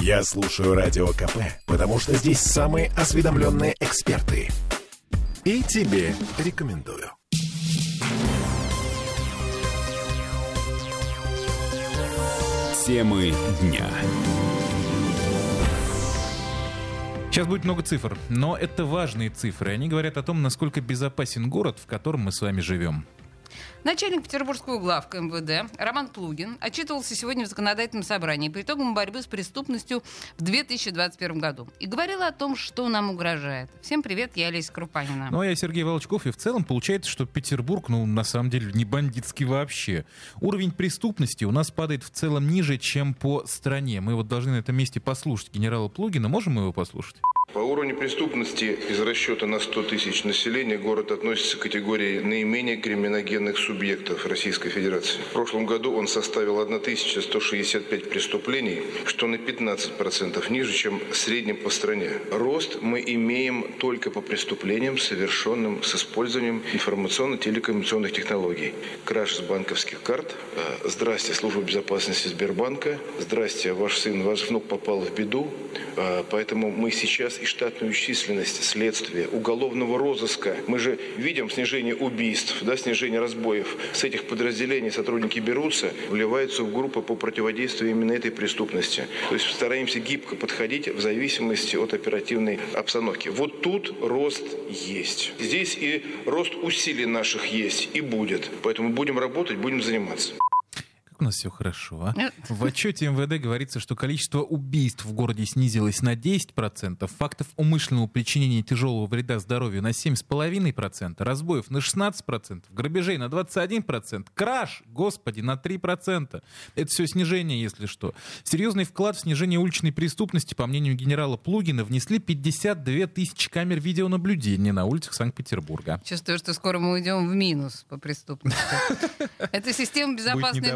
Я слушаю Радио КП, потому что здесь самые осведомленные эксперты. И тебе рекомендую. Темы дня. Сейчас будет много цифр, но это важные цифры. Они говорят о том, насколько безопасен город, в котором мы с вами живем. Начальник Петербургского главка МВД Роман Плугин отчитывался сегодня в законодательном собрании по итогам борьбы с преступностью в 2021 году и говорил о том, что нам угрожает. Всем привет, я Олеся Крупанина. Ну, а я Сергей Волчков, и в целом получается, что Петербург, ну, на самом деле, не бандитский вообще. Уровень преступности у нас падает в целом ниже, чем по стране. Мы вот должны на этом месте послушать генерала Плугина. Можем мы его послушать? По уровню преступности из расчета на 100 тысяч населения город относится к категории наименее криминогенных субъектов Российской Федерации. В прошлом году он составил 1165 преступлений, что на 15% ниже, чем в среднем по стране. Рост мы имеем только по преступлениям, совершенным с использованием информационно-телекоммуникационных технологий. Краж с банковских карт. Э, здрасте, служба безопасности Сбербанка. Здрасте, ваш сын, ваш внук попал в беду. Э, поэтому мы сейчас и штатную численность следствия, уголовного розыска. Мы же видим снижение убийств, да, снижение разбоев. С этих подразделений сотрудники берутся, вливаются в группы по противодействию именно этой преступности. То есть стараемся гибко подходить в зависимости от оперативной обстановки. Вот тут рост есть. Здесь и рост усилий наших есть и будет. Поэтому будем работать, будем заниматься у нас все хорошо, а? В отчете МВД говорится, что количество убийств в городе снизилось на 10%, фактов умышленного причинения тяжелого вреда здоровью на 7,5%, разбоев на 16%, грабежей на 21%, краж, господи, на 3%. Это все снижение, если что. Серьезный вклад в снижение уличной преступности, по мнению генерала Плугина, внесли 52 тысячи камер видеонаблюдения на улицах Санкт-Петербурга. Чувствую, что скоро мы уйдем в минус по преступности. Это система безопасности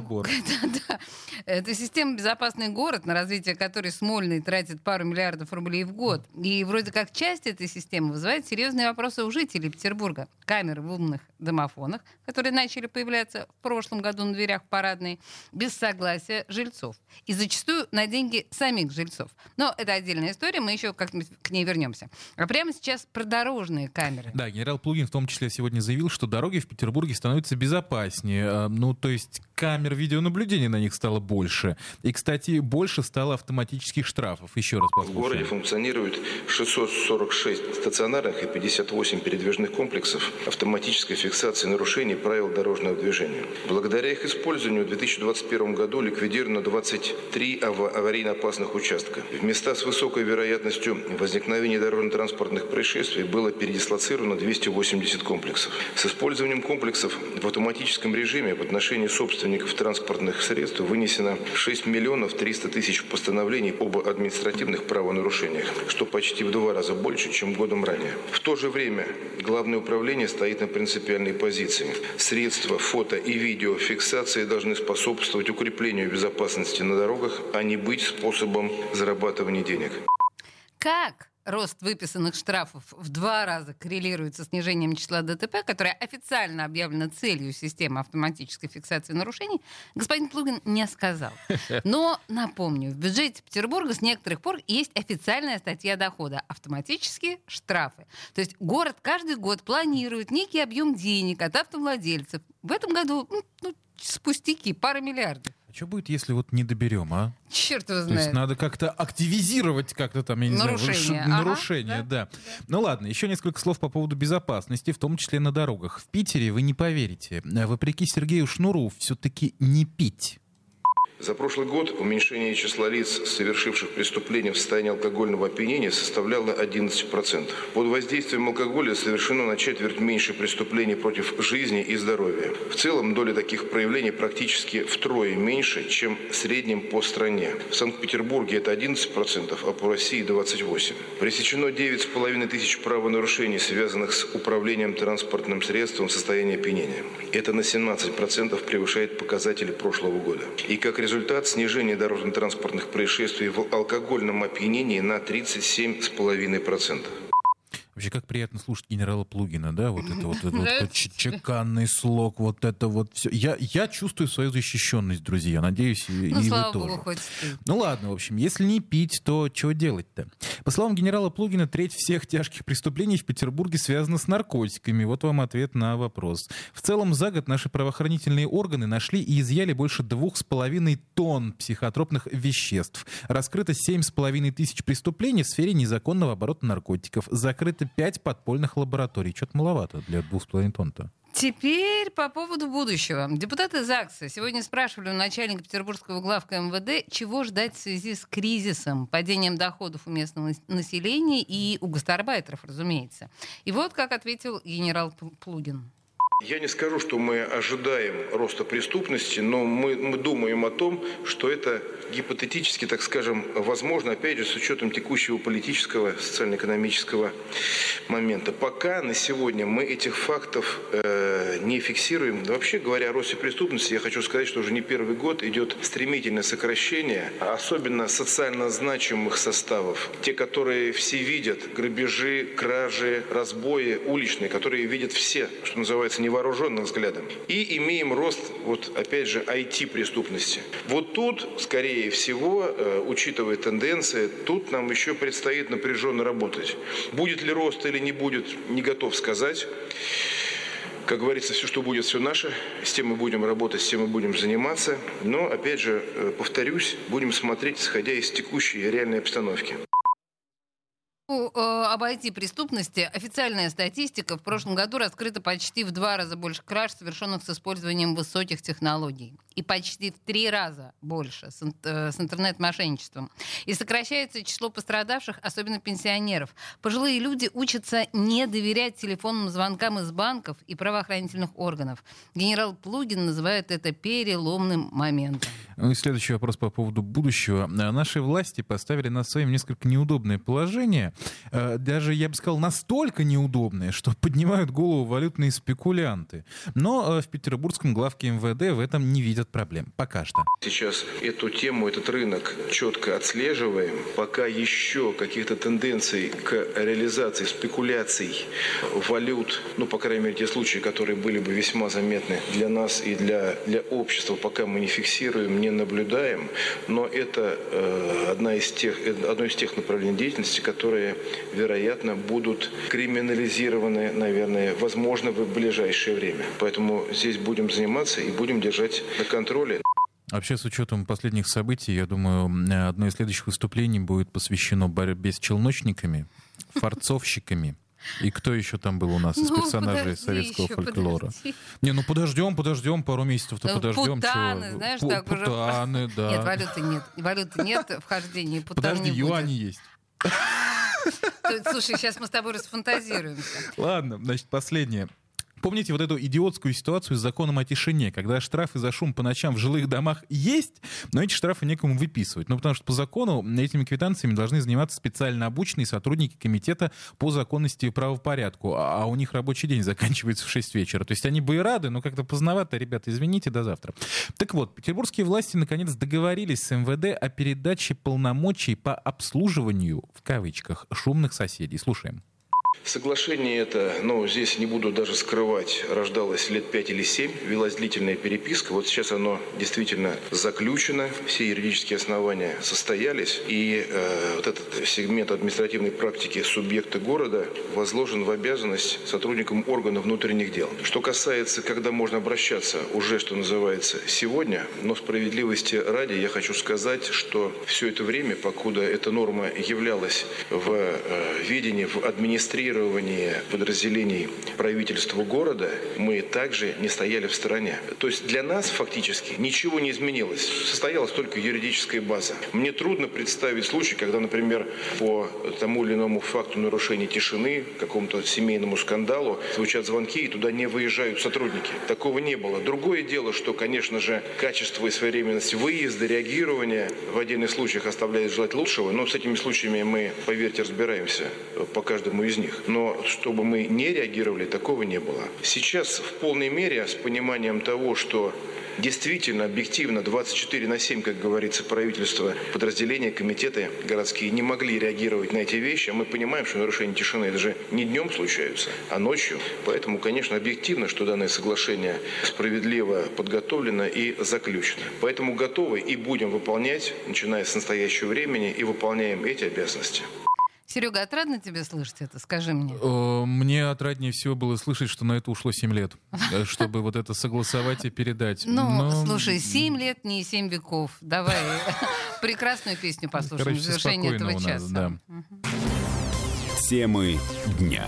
да, да. Это система «Безопасный город», на развитие которой Смольный тратит пару миллиардов рублей в год. И вроде как часть этой системы вызывает серьезные вопросы у жителей Петербурга. Камеры в умных домофонах, которые начали появляться в прошлом году на дверях парадной, без согласия жильцов. И зачастую на деньги самих жильцов. Но это отдельная история, мы еще как-нибудь к ней вернемся. А прямо сейчас про дорожные камеры. Да, генерал Плугин в том числе сегодня заявил, что дороги в Петербурге становятся безопаснее. А, ну, то есть камер видеонаблюдения на них стало больше. И, кстати, больше стало автоматических штрафов. Еще раз послушаем. В городе функционирует 646 стационарных и 58 передвижных комплексов автоматической фиксации нарушений правил дорожного движения. Благодаря их использованию в 2021 году ликвидировано 23 аварийно опасных участка. В места с высокой вероятностью возникновения дорожно-транспортных происшествий было передислоцировано 280 комплексов. С использованием комплексов в автоматическом режиме в отношении собственников транспортных средств вынесено 6 миллионов 300 тысяч постановлений об административных правонарушениях, что почти в два раза больше, чем годом ранее. В то же время Главное управление стоит на принципиальной позиции. Средства фото и видеофиксации должны способствовать укреплению безопасности на дорогах, а не быть способом зарабатывания денег. Как рост выписанных штрафов в два раза коррелирует со снижением числа ДТП, которое официально объявлено целью системы автоматической фиксации нарушений, господин Плугин не сказал. Но, напомню, в бюджете Петербурга с некоторых пор есть официальная статья дохода – автоматические штрафы. То есть город каждый год планирует некий объем денег от автовладельцев. В этом году ну, ну с пустяки, пара миллиардов. Что будет, если вот не доберем, а? Черт его знает. То есть надо как-то активизировать как-то там, я не нарушение. знаю, ага, нарушение, да. да. Ну ладно, еще несколько слов по поводу безопасности, в том числе на дорогах. В Питере, вы не поверите, вопреки Сергею Шнуру, все-таки не пить за прошлый год уменьшение числа лиц, совершивших преступления в состоянии алкогольного опьянения, составляло 11%. Под воздействием алкоголя совершено на четверть меньше преступлений против жизни и здоровья. В целом доля таких проявлений практически втрое меньше, чем в среднем по стране. В Санкт-Петербурге это 11%, а по России 28%. Пресечено 9,5 тысяч правонарушений, связанных с управлением транспортным средством в состоянии опьянения. Это на 17% превышает показатели прошлого года. И как результат результат снижения дорожно-транспортных происшествий в алкогольном опьянении на 37,5%. Вообще, как приятно слушать генерала Плугина, да, вот это вот, это вот чеканный слог, вот это вот все. Я, я чувствую свою защищенность, друзья, надеюсь, и, ну, и вы тоже. Богу, хоть Ну ладно, в общем, если не пить, то чего делать-то? По словам генерала Плугина, треть всех тяжких преступлений в Петербурге связана с наркотиками. Вот вам ответ на вопрос. В целом, за год наши правоохранительные органы нашли и изъяли больше двух с половиной тонн психотропных веществ. Раскрыто семь с половиной тысяч преступлений в сфере незаконного оборота наркотиков. Закрыто это 5 подпольных лабораторий. Что-то маловато для 2,5 тонн-то. Теперь по поводу будущего. Депутаты ЗАГСа сегодня спрашивали у начальника Петербургского главка МВД, чего ждать в связи с кризисом, падением доходов у местного населения и у гастарбайтеров, разумеется. И вот как ответил генерал Плугин. Я не скажу, что мы ожидаем роста преступности, но мы, мы думаем о том, что это гипотетически, так скажем, возможно, опять же, с учетом текущего политического, социально-экономического момента. Пока на сегодня мы этих фактов э, не фиксируем. Вообще говоря о росте преступности, я хочу сказать, что уже не первый год идет стремительное сокращение, особенно социально значимых составов. Те, которые все видят, грабежи, кражи, разбои уличные, которые видят все, что называется, невооруженным взглядом. И имеем рост, вот опять же, IT-преступности. Вот тут, скорее всего, э, учитывая тенденции, тут нам еще предстоит напряженно работать. Будет ли рост или не будет, не готов сказать. Как говорится, все, что будет, все наше. С тем мы будем работать, с тем мы будем заниматься. Но, опять же, э, повторюсь, будем смотреть, исходя из текущей реальной обстановки. Э, обойти преступности. Официальная статистика. В прошлом году раскрыто почти в два раза больше краж, совершенных с использованием высоких технологий. И почти в три раза больше с, э, с интернет-мошенничеством. И сокращается число пострадавших, особенно пенсионеров. Пожилые люди учатся не доверять телефонным звонкам из банков и правоохранительных органов. Генерал Плугин называет это переломным моментом. Ну и следующий вопрос по поводу будущего. Наши власти поставили нас своим несколько неудобное положение Э, даже, я бы сказал, настолько неудобные, что поднимают голову валютные спекулянты. Но э, в петербургском главке МВД в этом не видят проблем. Пока что. Сейчас эту тему, этот рынок четко отслеживаем. Пока еще каких-то тенденций к реализации спекуляций валют, ну, по крайней мере, те случаи, которые были бы весьма заметны для нас и для, для общества, пока мы не фиксируем, не наблюдаем. Но это э, одна из тех, одно из тех направлений деятельности, которые, вероятно, будут криминализированы, наверное, возможно, в ближайшее время. Поэтому здесь будем заниматься и будем держать на контроле. Вообще, с учетом последних событий, я думаю, одно из следующих выступлений будет посвящено борьбе с челночниками, форцовщиками. И кто еще там был у нас из ну, персонажей советского еще, фольклора? Подожди. Не, ну подождем, подождем, пару месяцев-то ну, подождем. Путаны, чего? знаешь, П- так путаны, уже... да. Нет, валюты нет. Валюты нет, вхождения путан Подожди, не юани есть. Слушай, сейчас мы с тобой расфантазируемся. Ладно, значит, последнее. Помните вот эту идиотскую ситуацию с законом о тишине, когда штрафы за шум по ночам в жилых домах есть, но эти штрафы некому выписывать. Ну, потому что по закону этими квитанциями должны заниматься специально обученные сотрудники комитета по законности и правопорядку, а, а у них рабочий день заканчивается в 6 вечера. То есть они бы и рады, но как-то поздновато, ребята, извините, до завтра. Так вот, петербургские власти наконец договорились с МВД о передаче полномочий по обслуживанию, в кавычках, шумных соседей. Слушаем. Соглашение это, ну, здесь не буду даже скрывать, рождалось лет пять или семь, велась длительная переписка. Вот сейчас оно действительно заключено, все юридические основания состоялись, и э, вот этот сегмент административной практики субъекта города возложен в обязанность сотрудникам органов внутренних дел. Что касается, когда можно обращаться, уже, что называется, сегодня, но справедливости ради я хочу сказать, что все это время, покуда эта норма являлась в э, видении, в администрировании, реагирования подразделений правительства города мы также не стояли в стороне. То есть для нас фактически ничего не изменилось. Состоялась только юридическая база. Мне трудно представить случай, когда, например, по тому или иному факту нарушения тишины, какому-то семейному скандалу, звучат звонки и туда не выезжают сотрудники. Такого не было. Другое дело, что, конечно же, качество и своевременность выезда, реагирования в отдельных случаях оставляет желать лучшего, но с этими случаями мы, поверьте, разбираемся по каждому из них. Но чтобы мы не реагировали, такого не было. Сейчас в полной мере с пониманием того, что Действительно, объективно, 24 на 7, как говорится, правительство, подразделения, комитеты городские не могли реагировать на эти вещи, а мы понимаем, что нарушения тишины это же не днем случаются, а ночью. Поэтому, конечно, объективно, что данное соглашение справедливо подготовлено и заключено. Поэтому готовы и будем выполнять, начиная с настоящего времени, и выполняем эти обязанности. Серега, отрадно тебе слышать это? Скажи мне. Мне отраднее всего было слышать, что на это ушло 7 лет, э, чтобы вот это согласовать и передать. Ну, слушай, 7 лет, не 7 веков. Давай прекрасную песню послушаем в завершении этого часа. Темы дня.